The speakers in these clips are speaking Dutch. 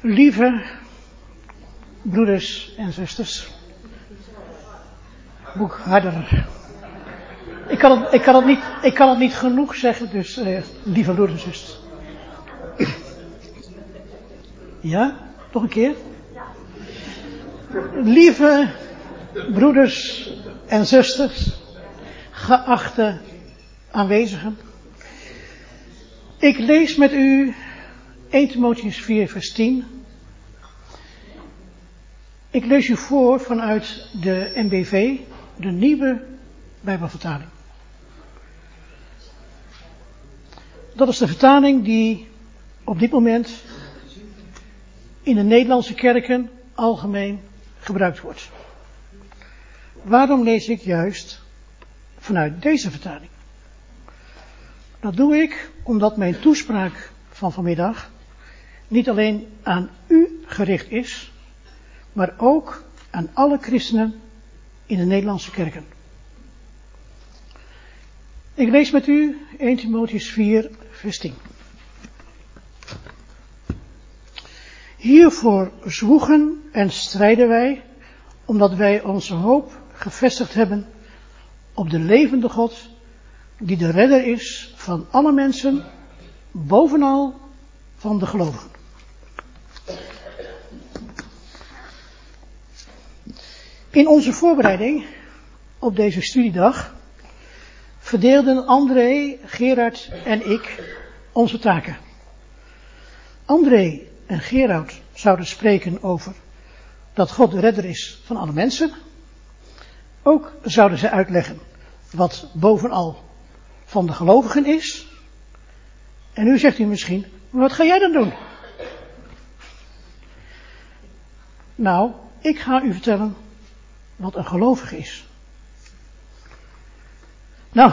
Lieve broeders en zusters. Moet harder. Ik kan, het, ik, kan het niet, ik kan het niet genoeg zeggen, dus uh, lieve broeders en zusters. Ja, nog een keer. Lieve broeders en zusters, geachte aanwezigen. Ik lees met u 1 Timotheus 4 vers 10. Ik lees u voor vanuit de MBV, de nieuwe Bijbelvertaling. Dat is de vertaling die op dit moment in de Nederlandse kerken algemeen gebruikt wordt. Waarom lees ik juist vanuit deze vertaling? Dat doe ik omdat mijn toespraak van vanmiddag niet alleen aan u gericht is, maar ook aan alle christenen in de Nederlandse kerken. Ik lees met u 1 Timotheus 4, vers 10. Hiervoor zwoegen en strijden wij, omdat wij onze hoop gevestigd hebben op de levende God, die de redder is van alle mensen, bovenal van de gelovigen. In onze voorbereiding op deze studiedag verdeelden André, Gerard en ik onze taken. André en Gerard zouden spreken over dat God de redder is van alle mensen. Ook zouden ze uitleggen wat bovenal van de gelovigen is. En nu zegt u misschien, wat ga jij dan doen? Nou, ik ga u vertellen wat een gelovige is. Nou,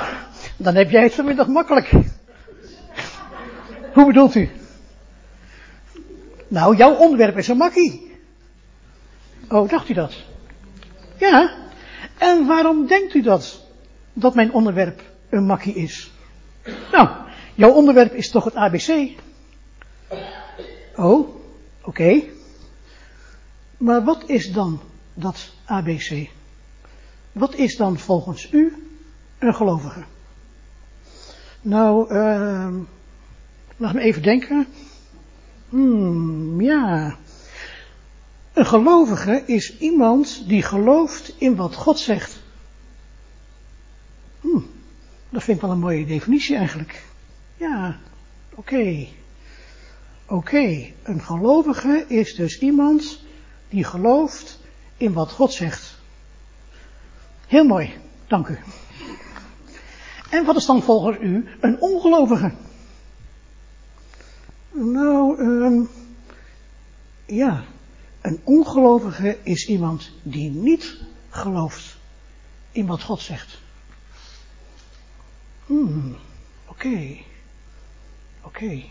dan heb jij het vanmiddag makkelijk. Hoe bedoelt u? Nou, jouw onderwerp is een makkie. Oh, dacht u dat? Ja. En waarom denkt u dat? Dat mijn onderwerp een makkie is? Nou, jouw onderwerp is toch het ABC? Oh, oké. Maar wat is dan dat ABC? Wat is dan volgens u een gelovige? Nou, uh, laat me even denken. Hmm, ja. Een gelovige is iemand die gelooft in wat God zegt. Hmm, dat vind ik wel een mooie definitie eigenlijk. Ja, oké. Oké, een gelovige is dus iemand die gelooft in wat God zegt. Heel mooi, dank u. En wat is dan volgens u een ongelovige? Nou, um, ja, een ongelovige is iemand die niet gelooft in wat God zegt. Hmm, oké. Okay. Oké. Okay.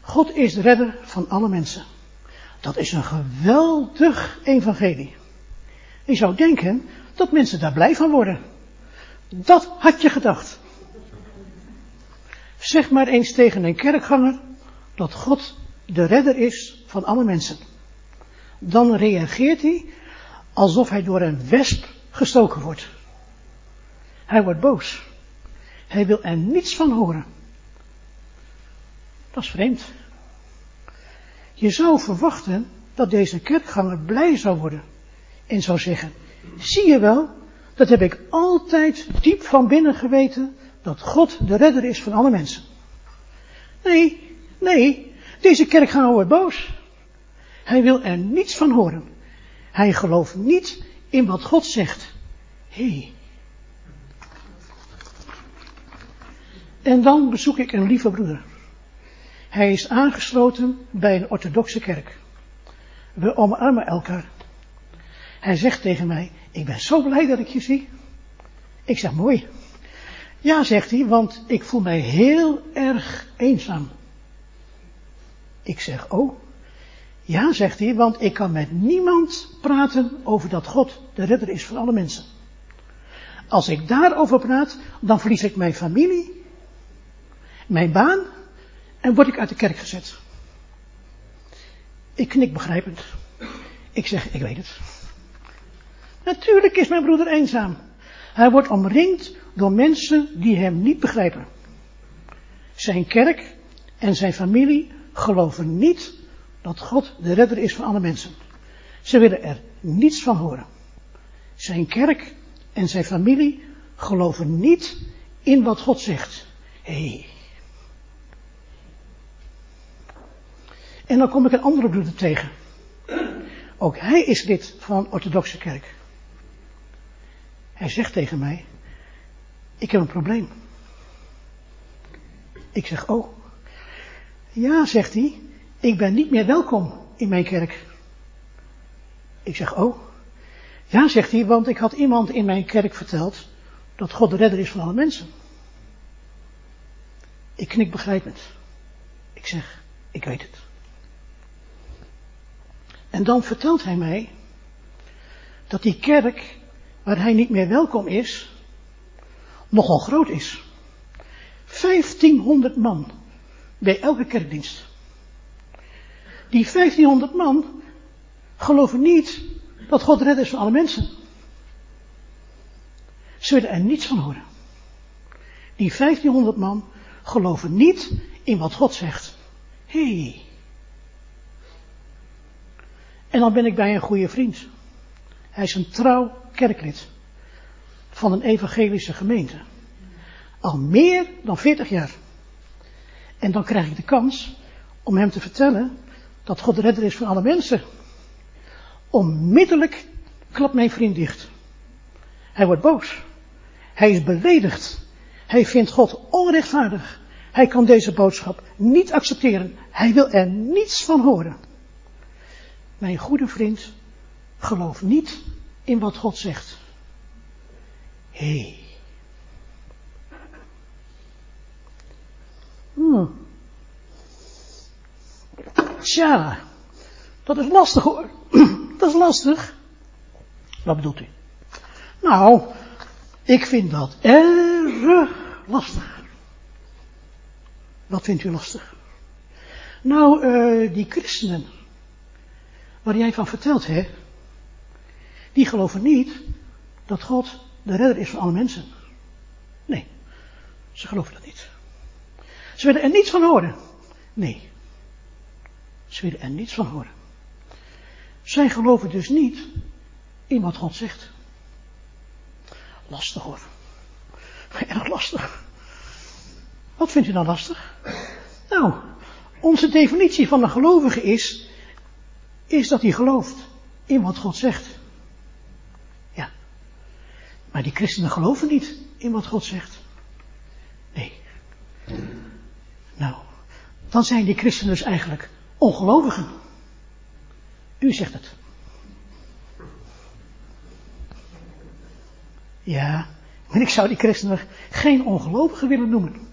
God is de redder van alle mensen. Dat is een geweldig evangelie. Je zou denken dat mensen daar blij van worden. Dat had je gedacht. Zeg maar eens tegen een kerkganger dat God de redder is van alle mensen. Dan reageert hij alsof hij door een wesp gestoken wordt. Hij wordt boos. Hij wil er niets van horen. Dat is vreemd. Je zou verwachten dat deze kerkganger blij zou worden en zou zeggen, zie je wel, dat heb ik altijd diep van binnen geweten, dat God de redder is van alle mensen. Nee, nee, deze kerkganger wordt boos. Hij wil er niets van horen. Hij gelooft niet in wat God zegt. Hé. En dan bezoek ik een lieve broeder. Hij is aangesloten bij een orthodoxe kerk. We omarmen elkaar. Hij zegt tegen mij, ik ben zo blij dat ik je zie. Ik zeg, mooi. Ja, zegt hij, want ik voel mij heel erg eenzaam. Ik zeg, oh. Ja, zegt hij, want ik kan met niemand praten over dat God de redder is van alle mensen. Als ik daarover praat, dan verlies ik mijn familie, mijn baan en word ik uit de kerk gezet. Ik knik begrijpend. Ik zeg, ik weet het. Natuurlijk is mijn broeder eenzaam. Hij wordt omringd door mensen die hem niet begrijpen. Zijn kerk en zijn familie geloven niet dat God de redder is van alle mensen. Ze willen er niets van horen. Zijn kerk en zijn familie geloven niet in wat God zegt. Hey. En dan kom ik een andere broeder tegen. Ook hij is lid van een orthodoxe kerk. Hij zegt tegen mij, ik heb een probleem. Ik zeg, oh. Ja, zegt hij, ik ben niet meer welkom in mijn kerk. Ik zeg, oh. Ja, zegt hij, want ik had iemand in mijn kerk verteld dat God de redder is van alle mensen. Ik knik begrijpend. Ik zeg, ik weet het. En dan vertelt hij mij dat die kerk waar hij niet meer welkom is, nogal groot is. 1500 man bij elke kerkdienst. Die 1500 man geloven niet dat God redder is van alle mensen. Ze willen er niets van horen. Die 1500 man geloven niet in wat God zegt. Hé. Hey. En dan ben ik bij een goede vriend. Hij is een trouw kerklid van een evangelische gemeente. Al meer dan 40 jaar. En dan krijg ik de kans om hem te vertellen dat God de redder is van alle mensen. Onmiddellijk klapt mijn vriend dicht. Hij wordt boos. Hij is beledigd. Hij vindt God onrechtvaardig. Hij kan deze boodschap niet accepteren. Hij wil er niets van horen. Mijn goede vriend gelooft niet in wat God zegt. Hé. Hey. Hmm. Tja, dat is lastig hoor. Dat is lastig. Wat bedoelt u? Nou, ik vind dat erg lastig. Wat vindt u lastig? Nou, uh, die christenen, waar jij van vertelt, hè, die geloven niet dat God de redder is van alle mensen. Nee, ze geloven dat niet. Ze willen er niets van horen. Nee, ze willen er niets van horen. Zij geloven dus niet in wat God zegt. Lastig hoor. Erg lastig. Wat vindt u dan lastig? Nou, onze definitie van een gelovige is, is dat hij gelooft in wat God zegt. Ja. Maar die christenen geloven niet in wat God zegt. Nee. Nou, dan zijn die christenen dus eigenlijk ongelovigen. U zegt het. Ja, maar ik zou die christenen geen ongelovigen willen noemen.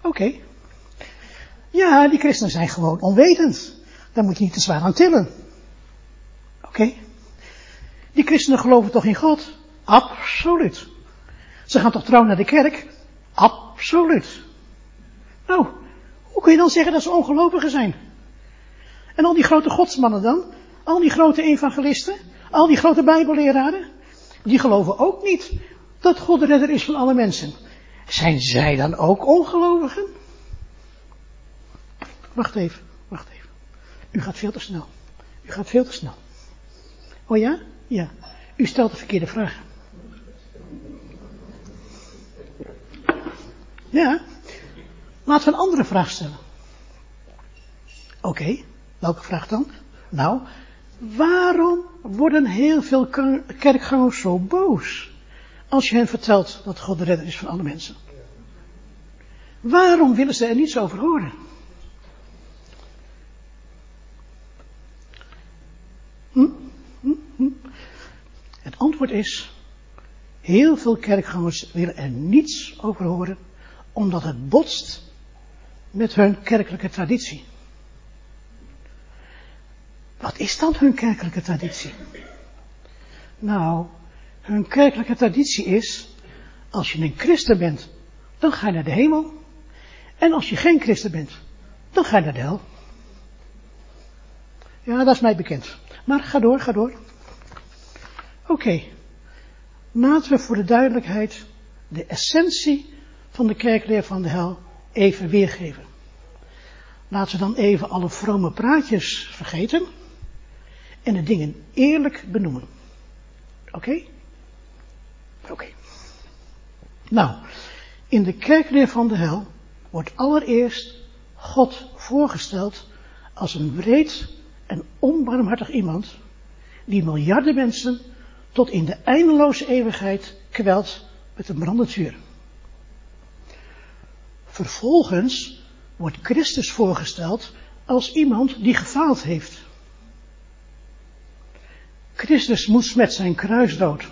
Oké. Ja, die christenen zijn gewoon onwetend. Daar moet je niet te zwaar aan tillen. Oké. Okay. Die christenen geloven toch in God? Absoluut. Ze gaan toch trouw naar de kerk? Absoluut. Nou, hoe kun je dan zeggen dat ze ongelovigen zijn? En al die grote godsmannen dan? Al die grote evangelisten? Al die grote bijbelleraren? Die geloven ook niet dat God de redder is van alle mensen. Zijn zij dan ook ongelovigen? Wacht even, wacht even. U gaat veel te snel. U gaat veel te snel. Oh ja? Ja. U stelt de verkeerde vraag. Ja. Laten we een andere vraag stellen. Oké, welke vraag dan? Nou, waarom worden heel veel kerkgangers zo boos als je hen vertelt dat God de redder is van alle mensen? Waarom willen ze er niets over horen? Is, heel veel kerkgangers willen er niets over horen, omdat het botst met hun kerkelijke traditie. Wat is dan hun kerkelijke traditie? Nou, hun kerkelijke traditie is, als je een christen bent, dan ga je naar de hemel. En als je geen christen bent, dan ga je naar de hel. Ja, dat is mij bekend. Maar ga door, ga door. Oké. Laten we voor de duidelijkheid de essentie van de kerkleer van de hel even weergeven. Laten we dan even alle vrome praatjes vergeten en de dingen eerlijk benoemen. Oké? Oké. Nou, in de kerkleer van de hel wordt allereerst God voorgesteld als een breed en onbarmhartig iemand die miljarden mensen tot in de eindeloze eeuwigheid kwelt met een brandend vuur. Vervolgens wordt Christus voorgesteld als iemand die gefaald heeft. Christus moest met zijn kruisdood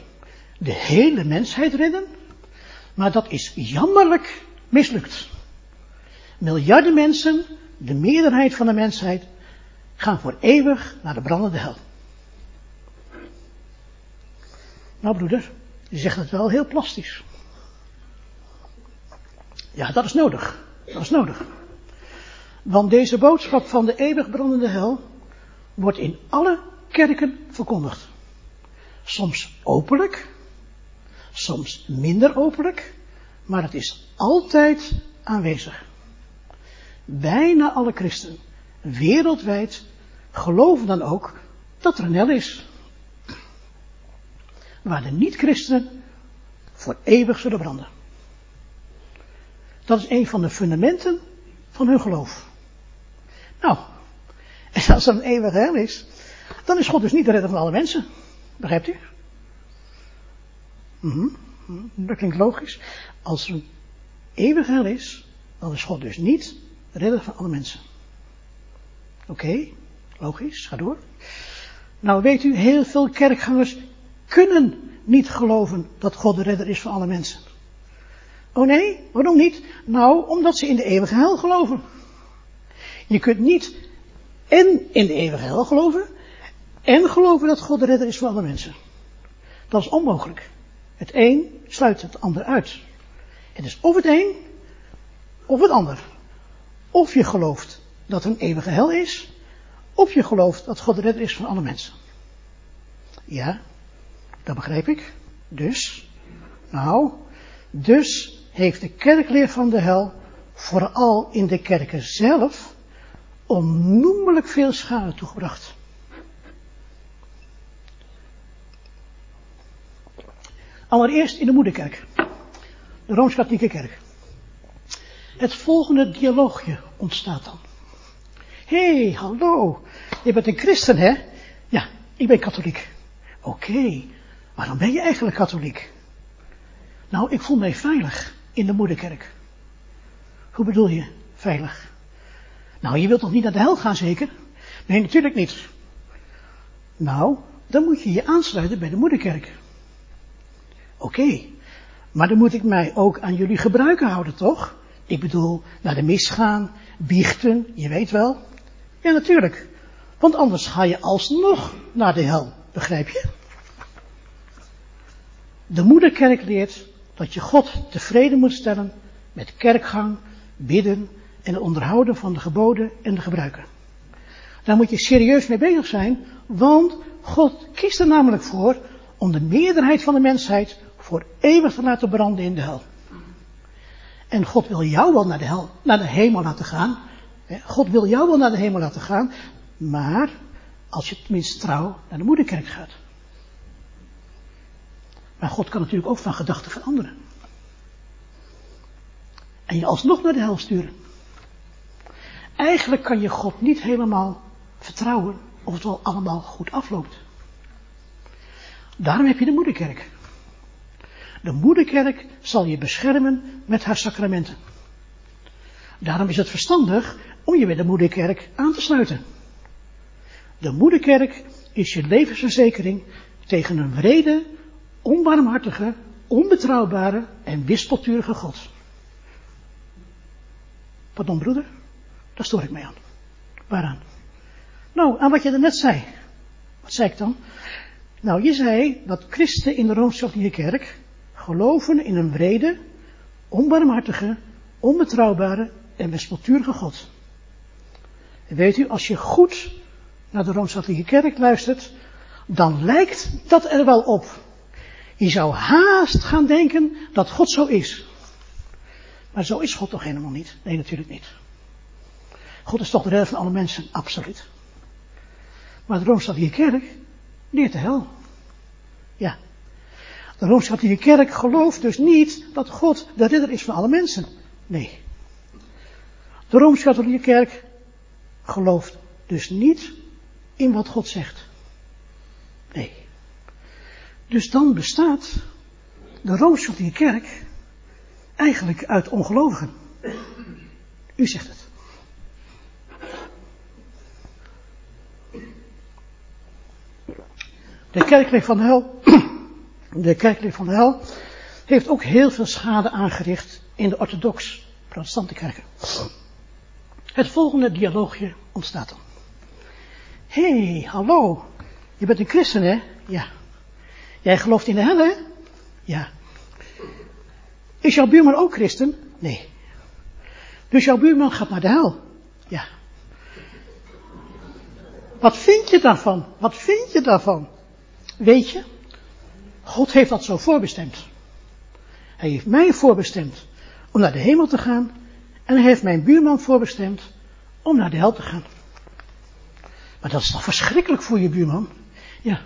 de hele mensheid redden, maar dat is jammerlijk mislukt. Miljarden mensen, de meerderheid van de mensheid, gaan voor eeuwig naar de brandende hel. Nou broeder, je zegt het wel heel plastisch. Ja, dat is nodig. Dat is nodig. Want deze boodschap van de eeuwig brandende hel wordt in alle kerken verkondigd. Soms openlijk, soms minder openlijk, maar het is altijd aanwezig. Bijna alle christenen wereldwijd geloven dan ook dat er een hel is. Waar de niet-christenen voor eeuwig zullen branden. Dat is een van de fundamenten van hun geloof. Nou, en als dat een eeuwig hel is, dan is God dus niet de redder van alle mensen. Begrijpt u? Mm Dat klinkt logisch. Als er een eeuwig hel is, dan is God dus niet de redder van alle mensen. Oké, logisch, ga door. Nou weet u, heel veel kerkgangers kunnen niet geloven dat God de redder is van alle mensen. Oh nee, waarom niet? Nou, omdat ze in de eeuwige hel geloven. Je kunt niet en in de eeuwige hel geloven en geloven dat God de redder is voor alle mensen. Dat is onmogelijk. Het een sluit het ander uit. Het is of het een of het ander. Of je gelooft dat er een eeuwige hel is, of je gelooft dat God de redder is van alle mensen. Ja, dat begrijp ik. Dus, nou, dus heeft de kerkleer van de hel vooral in de kerken zelf onnoemelijk veel schade toegebracht. Allereerst in de moederkerk, de Rooms-Katholieke kerk. Het volgende dialoogje ontstaat dan. Hé, hey, hallo, je bent een christen hè? Ja, ik ben katholiek. Oké, waarom ben je eigenlijk katholiek? Nou, ik voel mij veilig in de moederkerk. Hoe bedoel je, veilig? Nou, je wilt toch niet naar de hel gaan, zeker? Nee, natuurlijk niet. Nou, dan moet je je aansluiten bij de moederkerk. Oké, maar dan moet ik mij ook aan jullie gebruiken houden, toch? Ik bedoel, naar de mis gaan, biechten, je weet wel. Ja, natuurlijk. Want anders ga je alsnog naar de hel, begrijp je? De moederkerk leert dat je God tevreden moet stellen met kerkgang, bidden en het onderhouden van de geboden en de gebruiken. Daar moet je serieus mee bezig zijn, want God kiest er namelijk voor om de meerderheid van de mensheid voor eeuwig te laten branden in de hel. En God wil jou wel naar de hel, naar de hemel laten gaan. God wil jou wel naar de hemel laten gaan, maar als je tenminste trouw naar de moederkerk gaat. Maar God kan natuurlijk ook van gedachten veranderen. En je alsnog naar de hel sturen. Eigenlijk kan je God niet helemaal vertrouwen of het wel allemaal goed afloopt. Daarom heb je de moederkerk. De moederkerk zal je beschermen met haar sacramenten. Daarom is het verstandig om je bij de moederkerk aan te sluiten. De moederkerk is je levensverzekering tegen een wrede, onbarmhartige, onbetrouwbare en wispelturige God. Pardon broeder, daar stoor ik mij aan. Waaraan? Nou, aan wat je net zei. Wat zei ik dan? Nou, je zei dat christen in de Rooms-Katholieke Kerk geloven in een wrede, onbarmhartige, onbetrouwbare en wispelturige God. En weet u, als je goed naar de Rooms-Katholieke Kerk luistert, dan lijkt dat er wel op. Je zou haast gaan denken dat God zo is. Maar zo is God toch helemaal niet? Nee, natuurlijk niet. God is toch de redder van alle mensen? Absoluut. Maar de Rooms-Katholieke Kerk leert de hel. Ja. De Rooms-Katholieke Kerk gelooft dus niet dat God de redder is van alle mensen. Nee. De Rooms-Katholieke Kerk gelooft dus niet in wat God zegt. Nee. Dus dan bestaat de Rooms-Katholieke Kerk eigenlijk uit ongelovigen. U zegt het. De kerkleer van de hel, de kerkleer van de hel, heeft ook heel veel schade aangericht in de orthodox protestante kerken. Het volgende dialoogje ontstaat dan. Hé, hey, hallo, je bent een christen hè? Ja. Jij gelooft in de hel hè? Ja. Is jouw buurman ook christen? Nee. Dus jouw buurman gaat naar de hel? Ja. Wat vind je daarvan? Wat vind je daarvan? Weet je, God heeft dat zo voorbestemd. Hij heeft mij voorbestemd om naar de hemel te gaan en hij heeft mijn buurman voorbestemd om naar de hel te gaan. Maar dat is toch verschrikkelijk voor je buurman? Ja.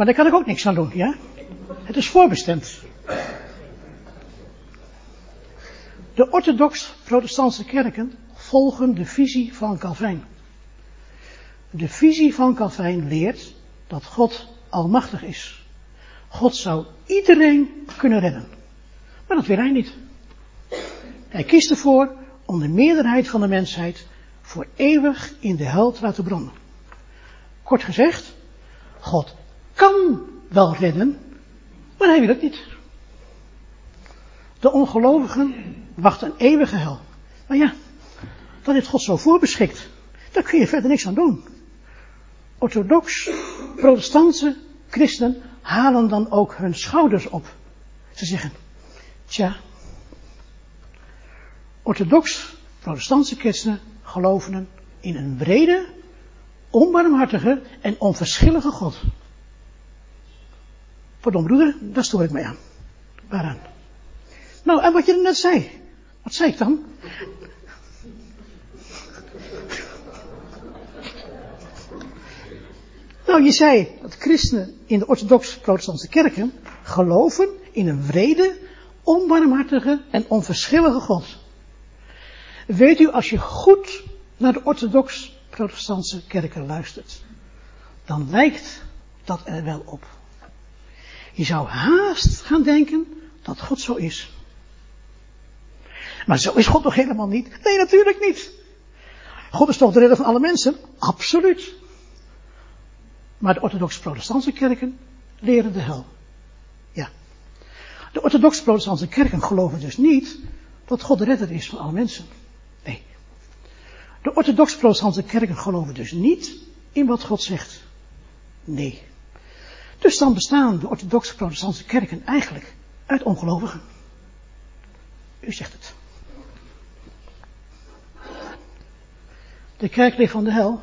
Maar daar kan ik ook niks aan doen, ja? Het is voorbestemd. De orthodox-protestantse kerken volgen de visie van Calvijn. De visie van Calvijn leert dat God almachtig is. God zou iedereen kunnen redden. Maar dat wil hij niet. Hij kiest ervoor om de meerderheid van de mensheid voor eeuwig in de hel te laten branden. Kort gezegd, God kan wel redden, maar hij wil het niet. De ongelovigen wachten een eeuwige hel. Maar ja, dat heeft God zo voorbeschikt. Daar kun je verder niks aan doen. Orthodox, protestantse christenen halen dan ook hun schouders op. Ze zeggen, tja, orthodox, protestantse christenen geloven in een brede, onbarmhartige en onverschillige God. Pardon broeder, daar stoor ik mij aan. Waaraan? Nou, en wat je net zei. Wat zei ik dan? Nou, je zei dat christenen in de orthodox-protestantse kerken geloven in een vrede, onbarmhartige en onverschillige God. Weet u, als je goed naar de orthodox-protestantse kerken luistert, dan lijkt dat er wel op. Je zou haast gaan denken dat God zo is. Maar zo is God toch helemaal niet? Nee, natuurlijk niet. God is toch de redder van alle mensen? Absoluut. Maar de orthodox-protestantse kerken leren de hel. Ja. De orthodox-protestantse kerken geloven dus niet dat God de redder is van alle mensen. Nee. De orthodox-protestantse kerken geloven dus niet in wat God zegt. Nee. Dus dan bestaan de orthodoxe protestantse kerken eigenlijk uit ongelovigen. U zegt het. De kerkleer van de hel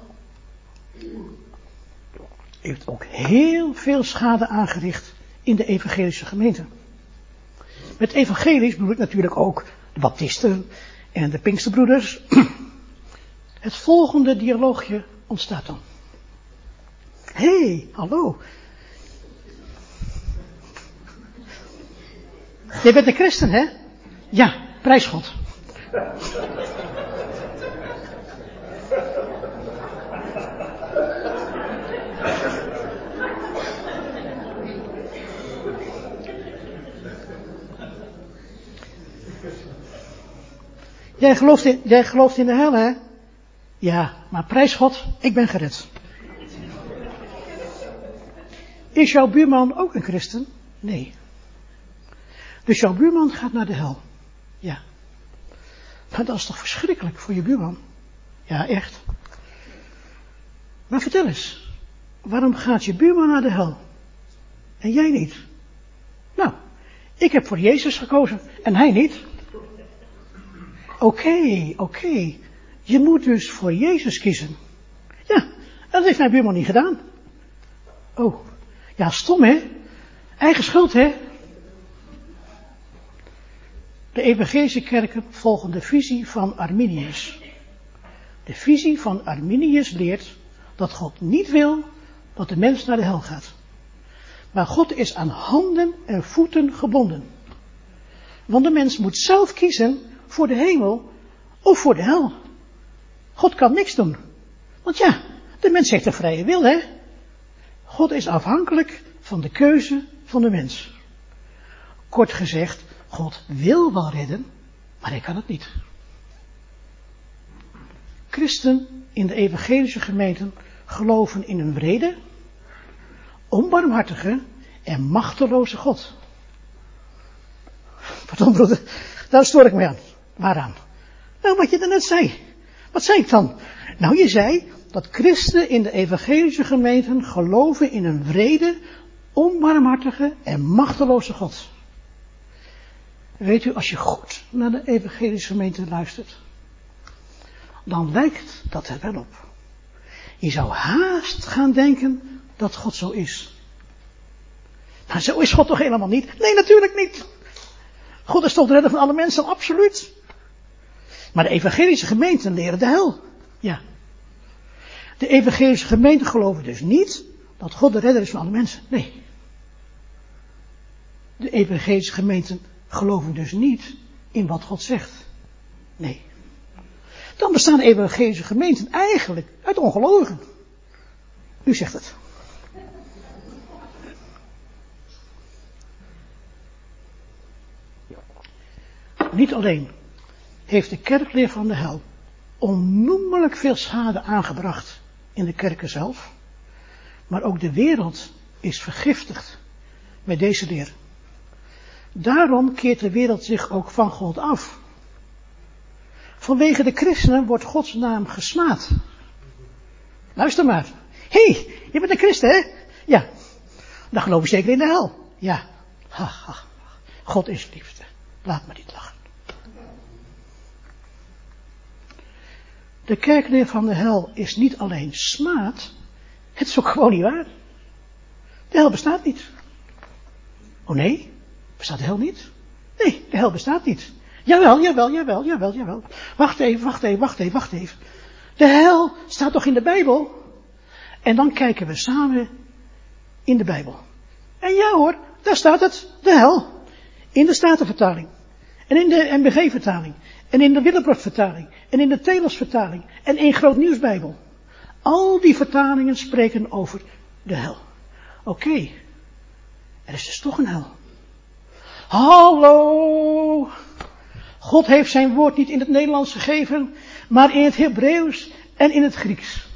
heeft ook heel veel schade aangericht in de evangelische gemeente. Met evangelisch bedoel ik natuurlijk ook de baptisten en de pinksterbroeders. Het volgende dialoogje ontstaat dan. Hé, hey, hallo. Je bent een christen, hè? Ja, prijs God. Jij gelooft, in, jij gelooft in de hel, hè? Ja, maar prijs God, ik ben gered. Is jouw buurman ook een christen? Nee. Dus jouw buurman gaat naar de hel. Ja. Dat is toch verschrikkelijk voor je buurman? Ja, echt. Maar vertel eens, waarom gaat je buurman naar de hel? En jij niet? Nou, ik heb voor Jezus gekozen en hij niet. Oké, oké. Je moet dus voor Jezus kiezen. Ja, dat heeft mijn buurman niet gedaan. Oh, ja, stom hè? Eigen schuld hè? De evangelische kerken volgen de visie van Arminius. De visie van Arminius leert dat God niet wil dat de mens naar de hel gaat. Maar God is aan handen en voeten gebonden. Want de mens moet zelf kiezen voor de hemel of voor de hel. God kan niks doen. Want ja, de mens heeft een vrije wil, hè? God is afhankelijk van de keuze van de mens. Kort gezegd, God wil wel redden, maar hij kan het niet. Christen in de evangelische gemeenten geloven in een wrede, onbarmhartige en machteloze God. Pardon broeder, daar stoor ik me aan. Waaraan? Nou, wat je net zei. Wat zei ik dan? Nou, je zei dat christenen in de evangelische gemeenten geloven in een wrede, onbarmhartige en machteloze God. Weet u, als je goed naar de evangelische gemeente luistert, dan lijkt dat er wel op. Je zou haast gaan denken dat God zo is. Maar zo is God toch helemaal niet? Nee, natuurlijk niet. God is toch de redder van alle mensen, absoluut. Maar de evangelische gemeenten leren de hel. Ja. De evangelische gemeenten geloven dus niet dat God de redder is van alle mensen. Nee. De evangelische gemeenten geloven dus niet in wat God zegt. Nee. Dan bestaan evangelische gemeenten eigenlijk uit ongelovigen. U zegt het. Niet alleen heeft de kerkleer van de hel onnoemelijk veel schade aangebracht in de kerken zelf, maar ook de wereld is vergiftigd met deze leer. Daarom keert de wereld zich ook van God af. Vanwege de christenen wordt Gods naam gesmaad. Luister maar. Hé, hey, je bent een christen, hè? Ja. Dan geloof je zeker in de hel. Ja. Ha. God is liefde. Laat me niet lachen. De kerkleer van de hel is niet alleen smaad, het is ook gewoon niet waar. De hel bestaat niet. Oh nee, bestaat de hel niet? Nee, de hel bestaat niet. Jawel, jawel, jawel, jawel, jawel. Wacht even, wacht even, wacht even, wacht even. De hel staat toch in de Bijbel? En dan kijken we samen in de Bijbel. En ja hoor, daar staat het, de hel. In de Statenvertaling. En in de MBG-vertaling. En in de Willebrod-vertaling. En in de Telos-vertaling. En in Groot Nieuwsbijbel. Al die vertalingen spreken over de hel. Oké. Er is dus toch een hel. Hallo. God heeft zijn woord niet in het Nederlands gegeven, maar in het Hebreeuws en in het Grieks.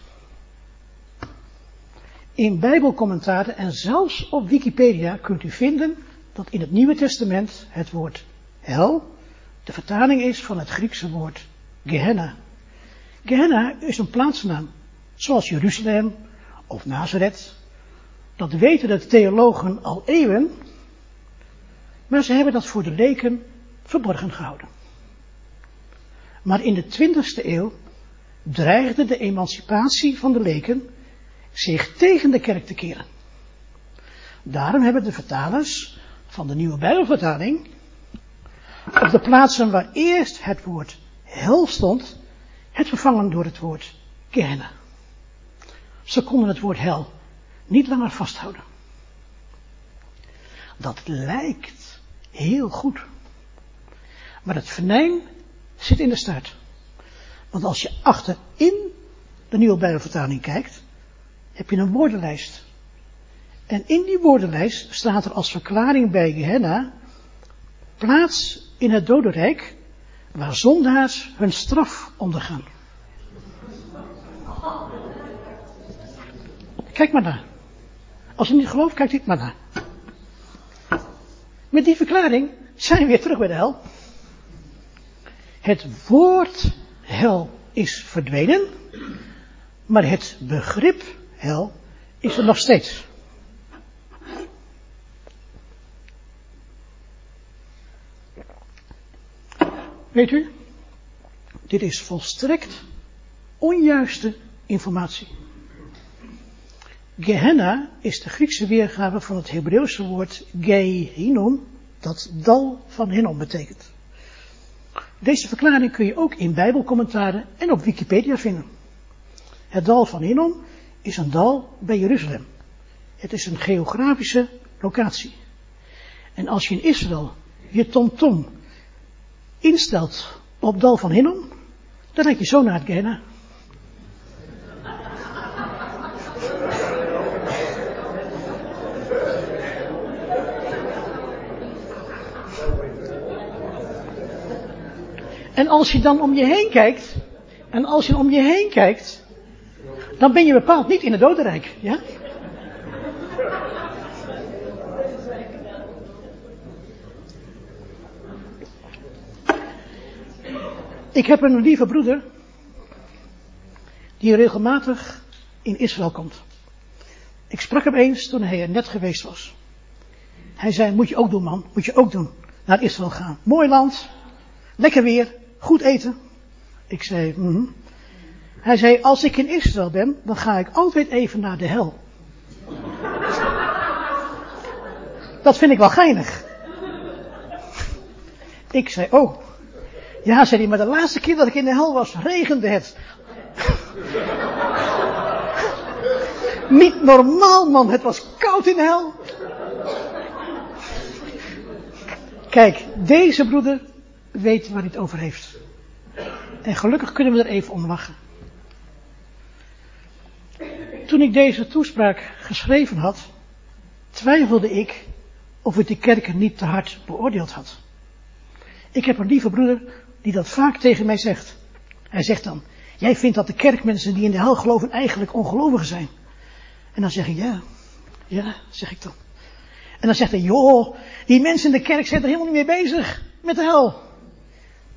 In Bijbelcommentaren en zelfs op Wikipedia kunt u vinden dat in het Nieuwe Testament het woord hel de vertaling is van het Griekse woord Gehenna. Gehenna is een plaatsnaam, zoals Jeruzalem of Nazareth. Dat weten de theologen al eeuwen, maar ze hebben dat voor de leken verborgen gehouden. Maar in de 20ste eeuw dreigde de emancipatie van de leken zich tegen de kerk te keren. Daarom hebben de vertalers van de nieuwe Bijbelvertaling op de plaatsen waar eerst het woord hel stond, het vervangen door het woord Gehenna. Ze konden het woord hel niet langer vasthouden. Dat lijkt heel goed. Maar het venijn zit in de staart. Want als je achterin de nieuwe Bijbelvertaling kijkt, heb je een woordenlijst. En in die woordenlijst staat er als verklaring bij Gehenna, plaats in het dodenrijk, waar zondaars hun straf ondergaan. Kijk maar naar. Als je niet gelooft, kijk dit maar naar. Met die verklaring zijn we weer terug bij de hel. Het woord hel is verdwenen, maar het begrip hel is er nog steeds. Weet u, dit is volstrekt onjuiste informatie. Gehenna is de Griekse weergave van het Hebreeuwse woord Gehinnom, dat dal van Hinnom betekent. Deze verklaring kun je ook in Bijbelcommentaren en op Wikipedia vinden. Het dal van Hinnom is een dal bij Jeruzalem. Het is een geografische locatie. En als je in Israël je tomtom instelt op dal van Hinnom, dan rijd je zo naar het Gehenna. En als je dan om je heen kijkt, en als je om je heen kijkt, dan ben je bepaald niet in het dodenrijk, ja? Ik heb een lieve broeder, die regelmatig in Israël komt. Ik sprak hem eens toen hij er net geweest was. Hij zei, moet je ook doen man, moet je ook doen, naar Israël gaan. Mooi land, lekker weer, goed eten. Ik zei, mm. Hij zei, als ik in Israël ben, dan ga ik altijd even naar de hel. Dat vind ik wel geinig. Ik zei, oh. Ja, zei hij, maar de laatste keer dat ik in de hel was, regende het. Niet normaal, man. Het was koud in de hel. Kijk, deze broeder weet waar hij het over heeft. En gelukkig kunnen we er even om lachen. Toen ik deze toespraak geschreven had, twijfelde ik of ik die kerken niet te hard beoordeeld had. Ik heb een lieve broeder die dat vaak tegen mij zegt. Hij zegt dan, jij vindt dat de kerkmensen die in de hel geloven eigenlijk ongelovigen zijn. En dan zeg ik, ja, ja, zeg ik dan. En dan zegt hij, joh, die mensen in de kerk zijn er helemaal niet mee bezig met de hel.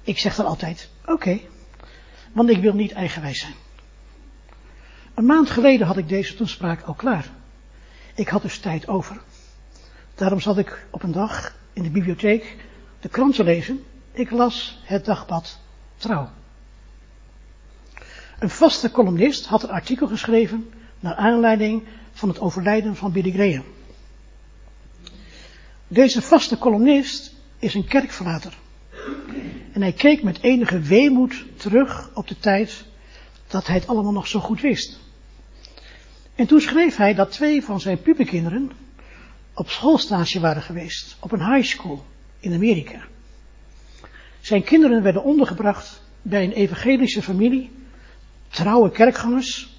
Ik zeg dan altijd, oké, want ik wil niet eigenwijs zijn. Een maand geleden had ik deze toespraak al klaar. Ik had dus tijd over. Daarom zat ik op een dag in de bibliotheek de krant te lezen. Ik las het dagblad Trouw. Een vaste columnist had een artikel geschreven naar aanleiding van het overlijden van Billy Graham. Deze vaste columnist is een kerkverlater. En hij keek met enige weemoed terug op de tijd dat hij het allemaal nog zo goed wist. En toen schreef hij dat twee van zijn puberkinderen op schoolstage waren geweest, op een high school in Amerika. Zijn kinderen werden ondergebracht bij een evangelische familie, trouwe kerkgangers.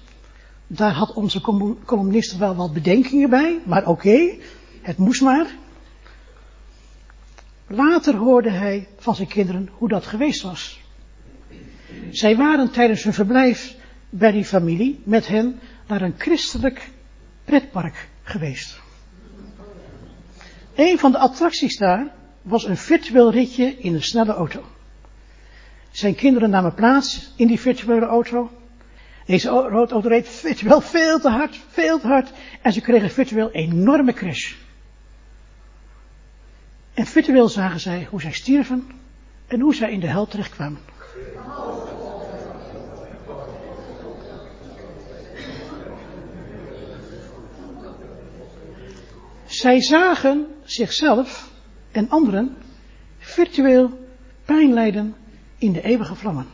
Daar had onze columnist wel wat bedenkingen bij, maar oké, het moest maar. Later hoorde hij van zijn kinderen hoe dat geweest was. Zij waren tijdens hun verblijf bij die familie met hen naar een christelijk pretpark geweest. Een van de attracties daar was een virtueel ritje in een snelle auto. Zijn kinderen namen plaats in die virtuele auto. Deze auto reed virtueel veel te hard, veel te hard. En ze kregen virtueel enorme crash. En virtueel zagen zij hoe zij stierven en hoe zij in de hel terechtkwamen. Zij zagen zichzelf en anderen virtueel pijn lijden in de eeuwige vlammen.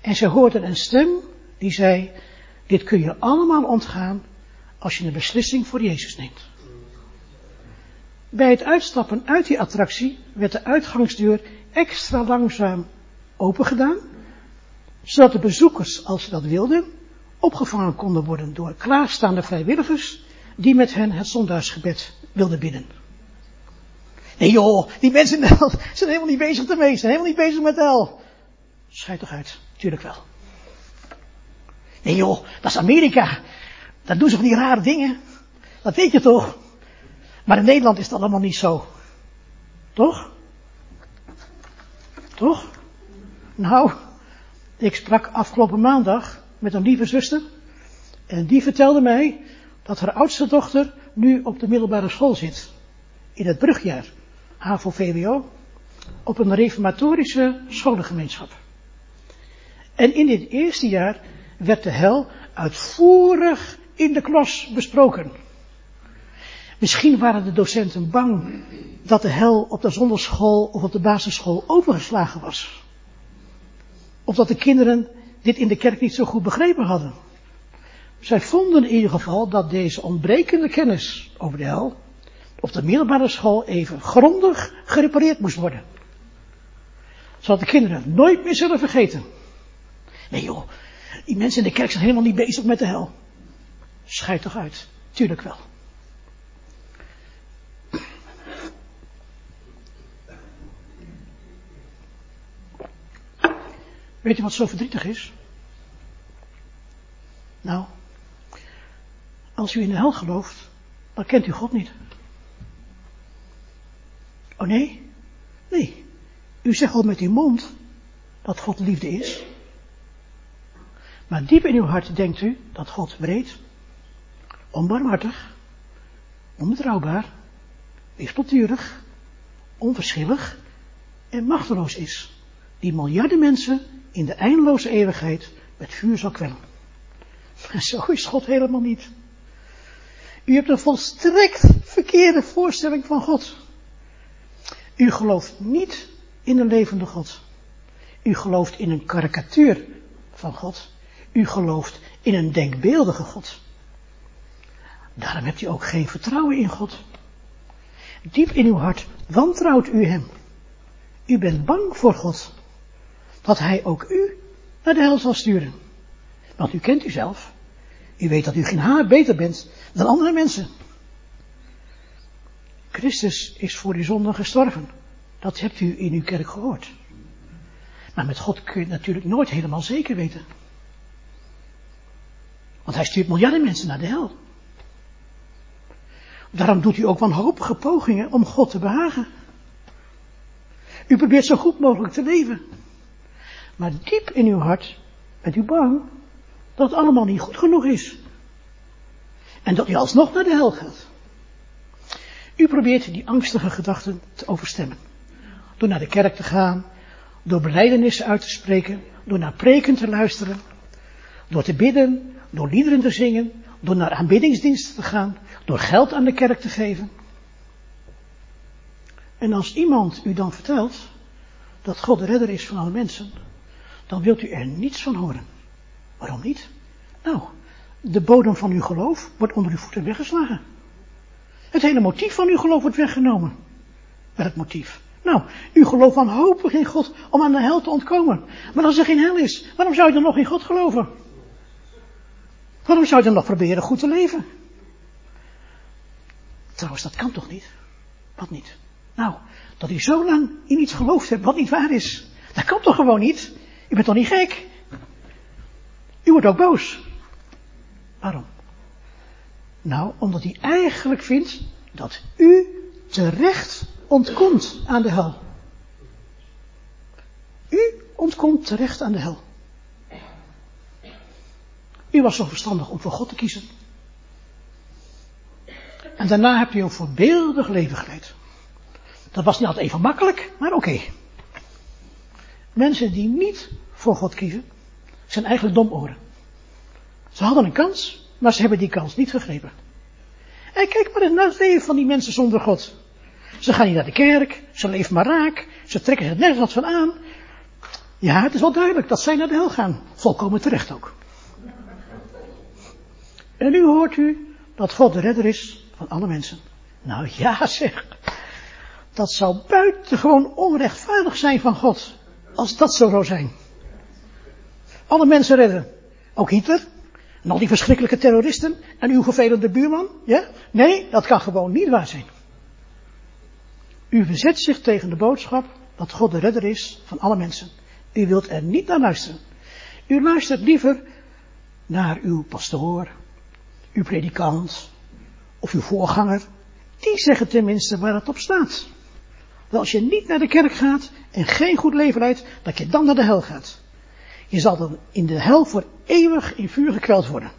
En ze hoorden een stem die zei, dit kun je allemaal ontgaan als je een beslissing voor Jezus neemt. Bij het uitstappen uit die attractie werd de uitgangsdeur extra langzaam opengedaan, zodat de bezoekers, als ze dat wilden, opgevangen konden worden door klaarstaande vrijwilligers die met hen het zondagsgebed wilden bidden. Nee joh, die mensen in de zijn helemaal niet bezig ermee, zijn helemaal niet bezig met de hel. Schijt toch uit, tuurlijk wel. Nee joh, dat is Amerika. Daar doen ze van die rare dingen. Dat weet je toch? Maar in Nederland is dat allemaal niet zo. Toch? Toch? Nou, ik sprak afgelopen maandag met een lieve zuster. En die vertelde mij dat haar oudste dochter nu op de middelbare school zit. In het brugjaar. HAVO-VWO. Op een reformatorische scholengemeenschap. En in dit eerste jaar werd de hel uitvoerig in de klas besproken. Misschien waren de docenten bang dat de hel op de zonderschool of op de basisschool overgeslagen was. Of dat de kinderen dit in de kerk niet zo goed begrepen hadden. Zij vonden in ieder geval dat deze ontbrekende kennis over de hel op de middelbare school even grondig gerepareerd moest worden. Zodat de kinderen het nooit meer zullen vergeten. Nee joh, die mensen in de kerk zijn helemaal niet bezig met de hel. Schijt toch uit. Tuurlijk wel. Weet je wat zo verdrietig is? Nou, als u in de hel gelooft, dan kent u God niet. Oh nee? Nee. U zegt al met uw mond dat God liefde is. Maar diep in uw hart denkt u dat God breed, onbarmhartig, onbetrouwbaar, wispelturig, onverschillig en machteloos is. Die miljarden mensen in de eindeloze eeuwigheid met vuur zal kwellen. Zo is God helemaal niet. U hebt een volstrekt verkeerde voorstelling van God. U gelooft niet in een levende God. U gelooft in een karikatuur van God. U gelooft in een denkbeeldige God. Daarom hebt u ook geen vertrouwen in God. Diep in uw hart wantrouwt u hem. U bent bang voor God. Dat hij ook u naar de hel zal sturen. Want u kent u zelf. U weet dat u geen haar beter bent dan andere mensen. Christus is voor uw zonde gestorven. Dat hebt u in uw kerk gehoord. Maar met God kun je het natuurlijk nooit helemaal zeker weten. Want hij stuurt miljarden mensen naar de hel. Daarom doet u ook wanhopige pogingen om God te behagen. U probeert zo goed mogelijk te leven. Maar diep in uw hart bent u bang dat het allemaal niet goed genoeg is. En dat u alsnog naar de hel gaat. U probeert die angstige gedachten te overstemmen. Door naar de kerk te gaan, door beleidenissen uit te spreken, door naar preken te luisteren, door te bidden, door liederen te zingen, door naar aanbiddingsdiensten te gaan, door geld aan de kerk te geven. En als iemand u dan vertelt dat God de redder is van alle mensen, dan wilt u er niets van horen. Waarom niet? Nou, de bodem van uw geloof wordt onder uw voeten weggeslagen. Het hele motief van uw geloof wordt weggenomen. Welk motief? Nou, u gelooft wanhopig in God om aan de hel te ontkomen. Maar als er geen hel is, waarom zou je dan nog in God geloven? Waarom zou je dan nog proberen goed te leven? Trouwens, dat kan toch niet? Wat niet? Nou, dat u zo lang in iets geloofd hebt wat niet waar is. Dat kan toch gewoon niet? U bent toch niet gek? U wordt ook boos. Waarom? Nou, omdat hij eigenlijk vindt dat u terecht ontkomt aan de hel. U ontkomt terecht aan de hel. U was zo verstandig om voor God te kiezen. En daarna hebt u een voorbeeldig leven geleid. Dat was niet altijd even makkelijk, maar oké. Mensen die niet voor God kiezen, zijn eigenlijk domoren. Ze hadden een kans, maar ze hebben die kans niet gegrepen. En kijk maar eens naar het leven van die mensen zonder God. Ze gaan niet naar de kerk, ze leven maar raak, ze trekken er nergens wat van aan. Ja, het is wel duidelijk dat zij naar de hel gaan. Volkomen terecht ook. En nu hoort u dat God de redder is van alle mensen. Nou ja zeg, dat zou buitengewoon onrechtvaardig zijn van God, als dat zo zou zijn. Alle mensen redden. Ook Hitler. En al die verschrikkelijke terroristen. En uw vervelende buurman. Ja? Nee, dat kan gewoon niet waar zijn. U verzet zich tegen de boodschap dat God de redder is van alle mensen. U wilt er niet naar luisteren. U luistert liever naar uw pastoor, uw predikant of uw voorganger. Die zeggen tenminste waar het op staat. Als je niet naar de kerk gaat en geen goed leven leidt, dat je dan naar de hel gaat. Je zal dan in de hel voor eeuwig in vuur gekweld worden.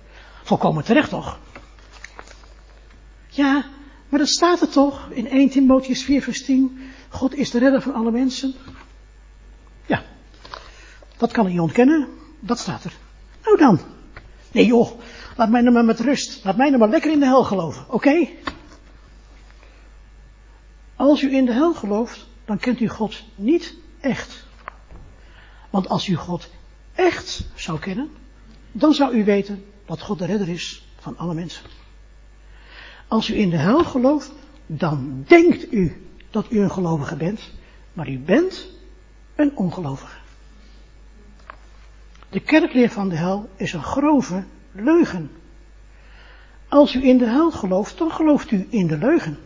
Volkomen terecht toch? Ja, maar dat staat er toch in 1 Timotheus 4 vers 10. God is de redder van alle mensen. Ja, dat kan ik niet ontkennen. Dat staat er. Nou dan, Nee joh, laat mij nou maar met rust. Laat mij nou maar lekker in de hel geloven, oké? Als u in de hel gelooft, dan kent u God niet echt. Want als u God echt zou kennen, dan zou u weten dat God de redder is van alle mensen. Als u in de hel gelooft, dan denkt u dat u een gelovige bent, maar u bent een ongelovige. De kerkleer van de hel is een grove leugen. Als u in de hel gelooft, dan gelooft u in de leugen.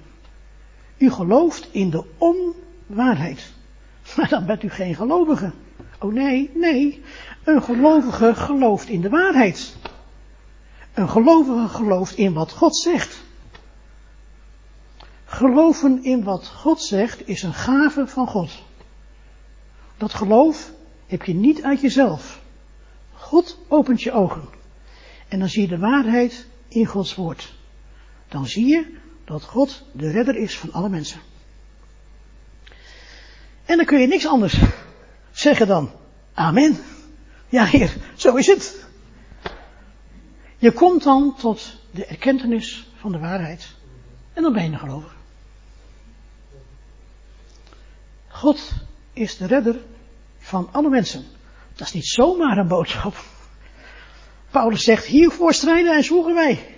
U gelooft in de onwaarheid. Maar dan bent u geen gelovige. Oh nee, nee. Een gelovige gelooft in de waarheid. Een gelovige gelooft in wat God zegt. Geloven in wat God zegt is een gave van God. Dat geloof heb je niet uit jezelf. God opent je ogen. En dan zie je de waarheid in Gods woord. Dan zie je dat God de redder is van alle mensen. En dan kun je niks anders zeggen dan Amen. Ja, Heer, zo is het. Je komt dan tot de erkentenis van de waarheid. En dan ben je een gelovige. God is de redder van alle mensen. Dat is niet zomaar een boodschap. Paulus zegt, hiervoor strijden en zwoegen wij.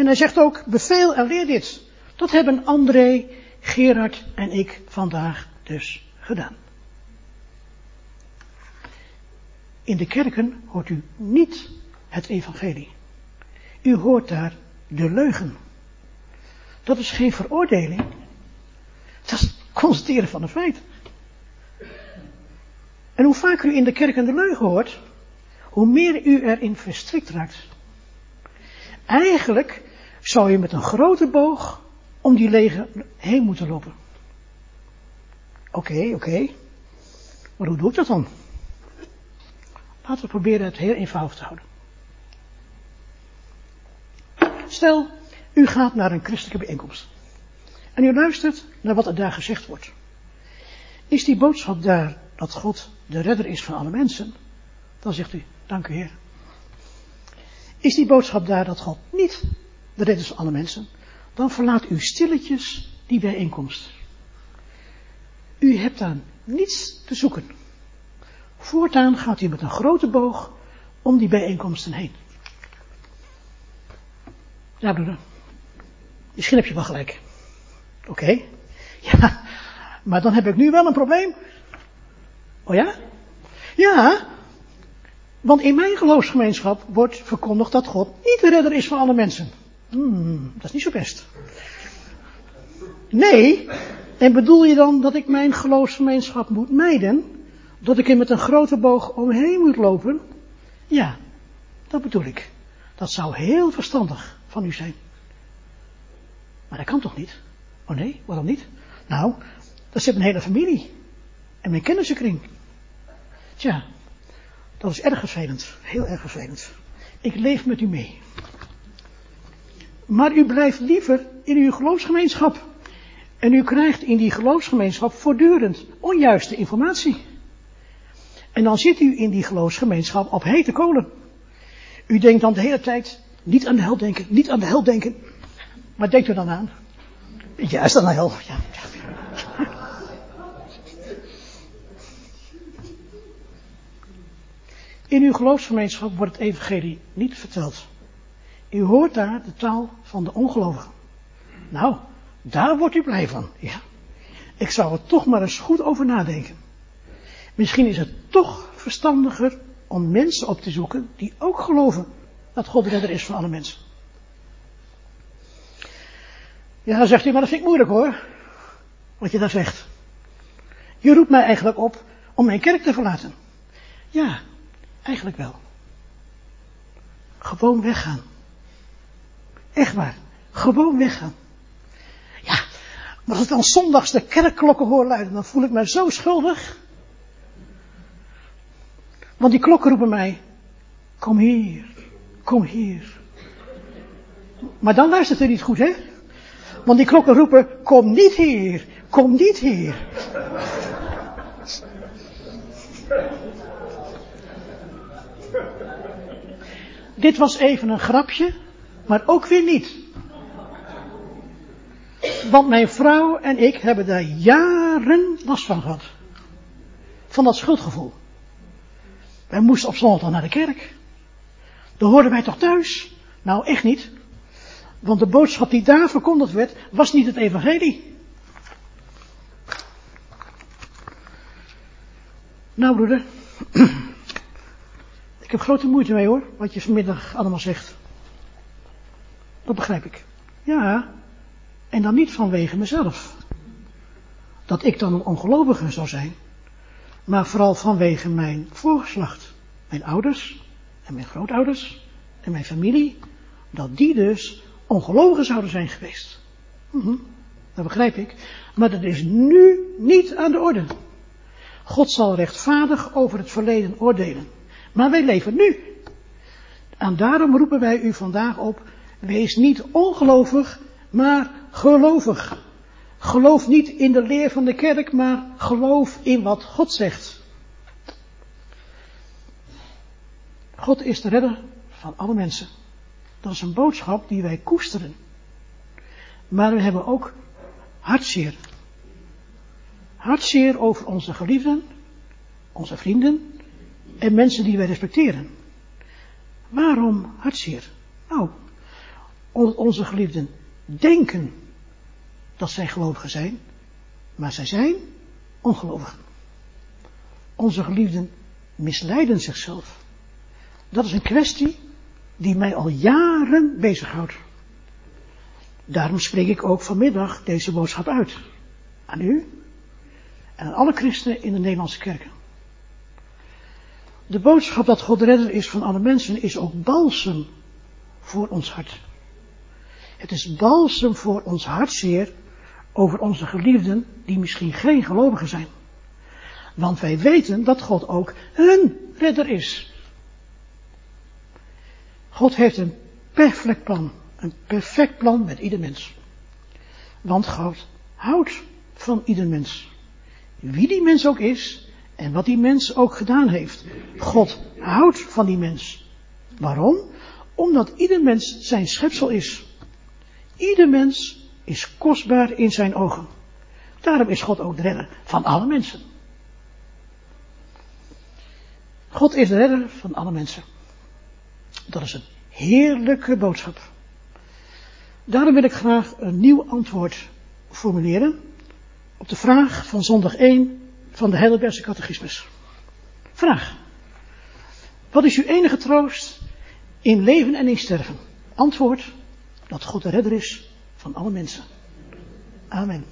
En hij zegt ook, beveel en leer dit. Dat hebben André, Gerard en ik vandaag dus gedaan. In de kerken hoort u niet het evangelie. U hoort daar de leugen. Dat is geen veroordeling. Dat is constateren van een feit. En hoe vaker u in de kerken de leugen hoort, hoe meer u erin verstrikt raakt. Eigenlijk zou je met een grote boog om die lege heen moeten lopen. Oké, oké. Maar hoe doe ik dat dan? Laten we proberen het heel eenvoudig te houden. Stel, u gaat naar een christelijke bijeenkomst. En u luistert naar wat er daar gezegd wordt. Is die boodschap daar dat God de redder is van alle mensen? Dan zegt u, dank u Heer. Is die boodschap daar dat God niet de is van alle mensen? Dan verlaat u stilletjes die bijeenkomst. U hebt daar niets te zoeken. Voortaan gaat u met een grote boog om die bijeenkomsten heen. Ja, broeder. Misschien heb je wel gelijk. Oké. Ja, maar dan heb ik nu wel een probleem. Oh ja? Ja. Want in mijn geloofsgemeenschap wordt verkondigd dat God niet de redder is van alle mensen. Hmm, dat is niet zo best. Nee. En bedoel je dan dat ik mijn geloofsgemeenschap moet mijden? Dat ik er met een grote boog omheen moet lopen? Ja, dat bedoel ik. Dat zou heel verstandig van u zijn. Maar dat kan toch niet? Oh nee, waarom niet? Nou, dat zit mijn hele familie. En mijn kennissenkring. Tja, dat is erg vervelend. Heel erg vervelend. Ik leef met u mee. Maar u blijft liever in uw geloofsgemeenschap. En u krijgt in die geloofsgemeenschap voortdurend onjuiste informatie. En dan zit u in die geloofsgemeenschap op hete kolen. U denkt dan de hele tijd, niet aan de hel denken, niet aan de hel denken. Maar denkt u dan aan? Juist aan de hel, ja. In uw geloofsgemeenschap wordt het evangelie niet verteld. U hoort daar de taal van de ongelovigen. Nou, daar wordt u blij van, ja. Ik zou er toch maar eens goed over nadenken. Misschien is het toch verstandiger om mensen op te zoeken die ook geloven dat God redder is van alle mensen. Ja, dan zegt hij, maar dat vind ik moeilijk hoor. Wat je daar zegt. Je roept mij eigenlijk op om mijn kerk te verlaten. Ja, eigenlijk wel. Gewoon weggaan. Echt waar. Gewoon weggaan. Ja, maar als ik dan zondags de kerkklokken hoor luiden, dan voel ik me zo schuldig. Want die klokken roepen mij, kom hier, kom hier. Maar dan luistert hij niet goed, hè? Want die klokken roepen, kom niet hier, kom niet hier. dit was even een grapje, maar ook weer niet. Want mijn vrouw en ik hebben daar jaren last van gehad. Van dat schuldgevoel. Wij moesten op zondag naar de kerk. Dan hoorden wij toch thuis? Nou, echt niet. Want de boodschap die daar verkondigd werd, was niet het evangelie. Nou, broeder. Ik heb grote moeite mee hoor, wat je vanmiddag allemaal zegt. Dat begrijp ik. Ja, en dan niet vanwege mezelf. Dat ik dan een ongelovige zou zijn. Maar vooral vanwege mijn voorgeslacht. Mijn ouders en mijn grootouders en mijn familie. Dat die dus ongelovigen zouden zijn geweest. Mhm, dat begrijp ik. Maar dat is nu niet aan de orde. God zal rechtvaardig over het verleden oordelen. Maar wij leven nu. En daarom roepen wij u vandaag op, wees niet ongelovig, maar gelovig. Geloof niet in de leer van de kerk, maar geloof in wat God zegt. God is de redder van alle mensen. Dat is een boodschap die wij koesteren. Maar we hebben ook hartzeer. Hartzeer over onze geliefden, onze vrienden en mensen die wij respecteren. Waarom hartzeer? Nou, onze geliefden denken dat zij gelovigen zijn, maar zij zijn ongelovigen. Onze geliefden misleiden zichzelf. Dat is een kwestie die mij al jaren bezighoudt. Daarom spreek ik ook vanmiddag deze boodschap uit. Aan u en aan alle christenen in de Nederlandse kerken. De boodschap dat God de redder is van alle mensen is ook balsem voor ons hart. Het is balsem voor ons hartzeer over onze geliefden die misschien geen gelovigen zijn. Want wij weten dat God ook hun redder is. God heeft een perfect plan. Een perfect plan met ieder mens. Want God houdt van ieder mens. Wie die mens ook is en wat die mens ook gedaan heeft. God houdt van die mens. Waarom? Omdat ieder mens zijn schepsel is. Ieder mens is kostbaar in zijn ogen. Daarom is God ook de redder van alle mensen. God is de redder van alle mensen. Dat is een heerlijke boodschap. Daarom wil ik graag een nieuw antwoord formuleren op de vraag van zondag 1 van de Heidelbergse catechismus. Vraag. Wat is uw enige troost in leven en in sterven? Antwoord dat God de redder is van alle mensen. Amen.